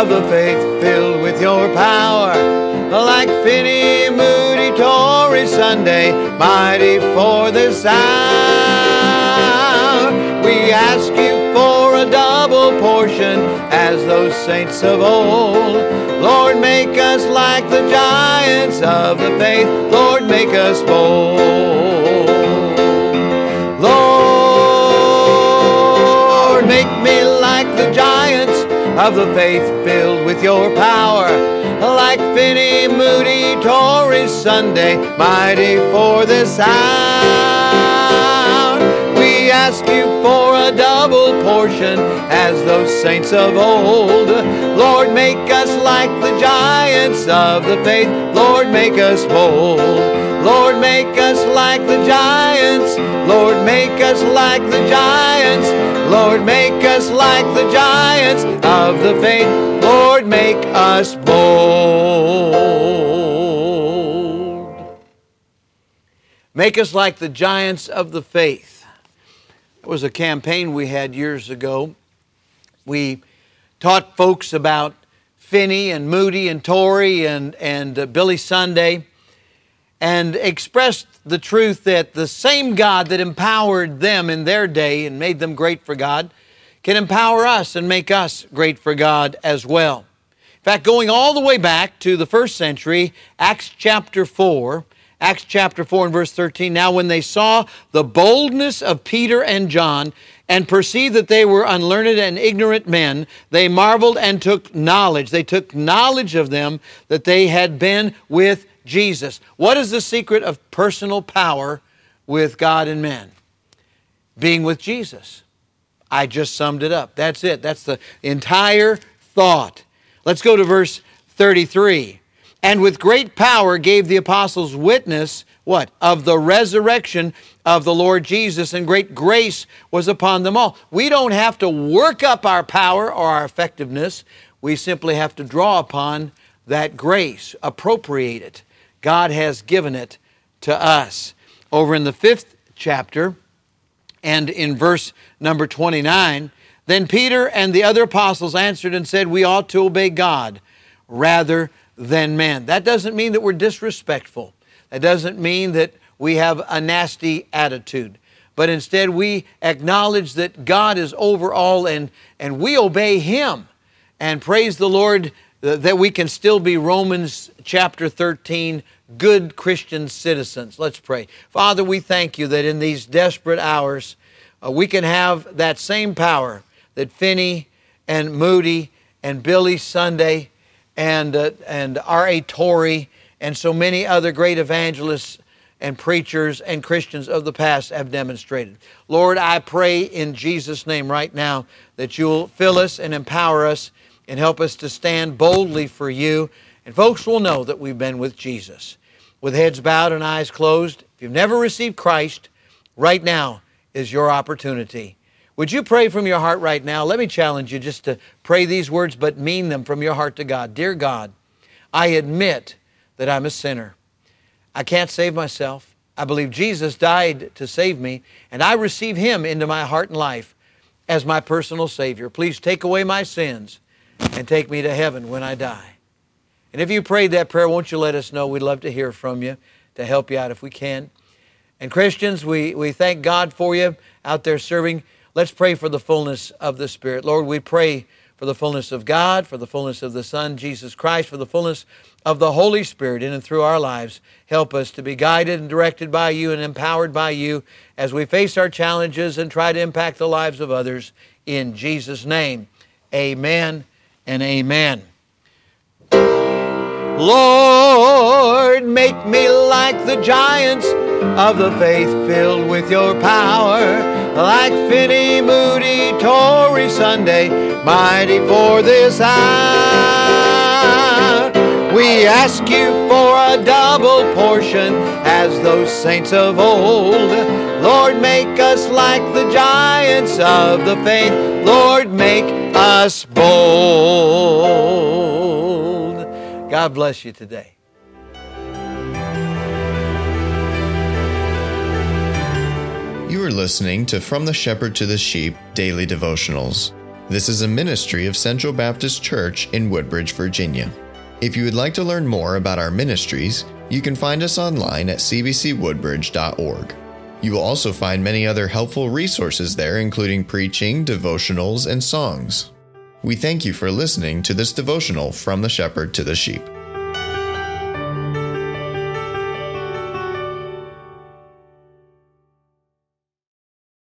of the faith filled with your power. Like Finney, Moody, Torrey, Sunday, mighty for this hour. We ask you for a double portion as those saints of old. Lord, make us like the giants of the faith. Lord, make us bold. Of the faith filled with your power. Like Finney, Moody, Torrey, Sunday, mighty for the hour. We ask you for a double portion as those saints of old. Lord, make us like the giants of the faith. Lord, make us bold. Lord, make us like the giants. Lord, make us like the giants. Lord, make us like the giants of the faith. Lord, make us bold. Make us like the giants of the faith. It was a campaign we had years ago. We taught folks about Finney and Moody and Torrey and, and uh, Billy Sunday and expressed the truth that the same God that empowered them in their day and made them great for God can empower us and make us great for God as well. In fact, going all the way back to the first century, Acts chapter 4, Acts chapter 4 and verse 13. Now, when they saw the boldness of Peter and John and perceived that they were unlearned and ignorant men, they marveled and took knowledge. They took knowledge of them that they had been with Jesus. What is the secret of personal power with God and men? Being with Jesus. I just summed it up. That's it. That's the entire thought. Let's go to verse 33 and with great power gave the apostles witness what of the resurrection of the Lord Jesus and great grace was upon them all. We don't have to work up our power or our effectiveness. We simply have to draw upon that grace, appropriate it. God has given it to us. Over in the 5th chapter and in verse number 29, then Peter and the other apostles answered and said, "We ought to obey God rather than men. That doesn't mean that we're disrespectful. That doesn't mean that we have a nasty attitude. But instead, we acknowledge that God is over all and, and we obey Him. And praise the Lord that we can still be Romans chapter 13 good Christian citizens. Let's pray. Father, we thank you that in these desperate hours, uh, we can have that same power that Finney and Moody and Billy Sunday and, uh, and R.A. Torrey and so many other great evangelists and preachers and Christians of the past have demonstrated. Lord, I pray in Jesus' name right now that you'll fill us and empower us and help us to stand boldly for you. And folks will know that we've been with Jesus. With heads bowed and eyes closed, if you've never received Christ, right now is your opportunity. Would you pray from your heart right now? Let me challenge you just to pray these words, but mean them from your heart to God. Dear God, I admit that I'm a sinner. I can't save myself. I believe Jesus died to save me, and I receive Him into my heart and life as my personal Savior. Please take away my sins and take me to heaven when I die. And if you prayed that prayer, won't you let us know? We'd love to hear from you to help you out if we can. And Christians, we, we thank God for you out there serving. Let's pray for the fullness of the Spirit. Lord, we pray for the fullness of God, for the fullness of the Son, Jesus Christ, for the fullness of the Holy Spirit in and through our lives. Help us to be guided and directed by you and empowered by you as we face our challenges and try to impact the lives of others. In Jesus' name, amen and amen. Lord, make me like the giants of the faith filled with your power like Finney, Moody, Torrey, Sunday, mighty for this hour. We ask you for a double portion as those saints of old. Lord, make us like the giants of the faith. Lord, make us bold. God bless you today. You are listening to From the Shepherd to the Sheep daily devotionals. This is a ministry of Central Baptist Church in Woodbridge, Virginia. If you would like to learn more about our ministries, you can find us online at cbcwoodbridge.org. You will also find many other helpful resources there, including preaching, devotionals, and songs. We thank you for listening to this devotional from the shepherd to the sheep.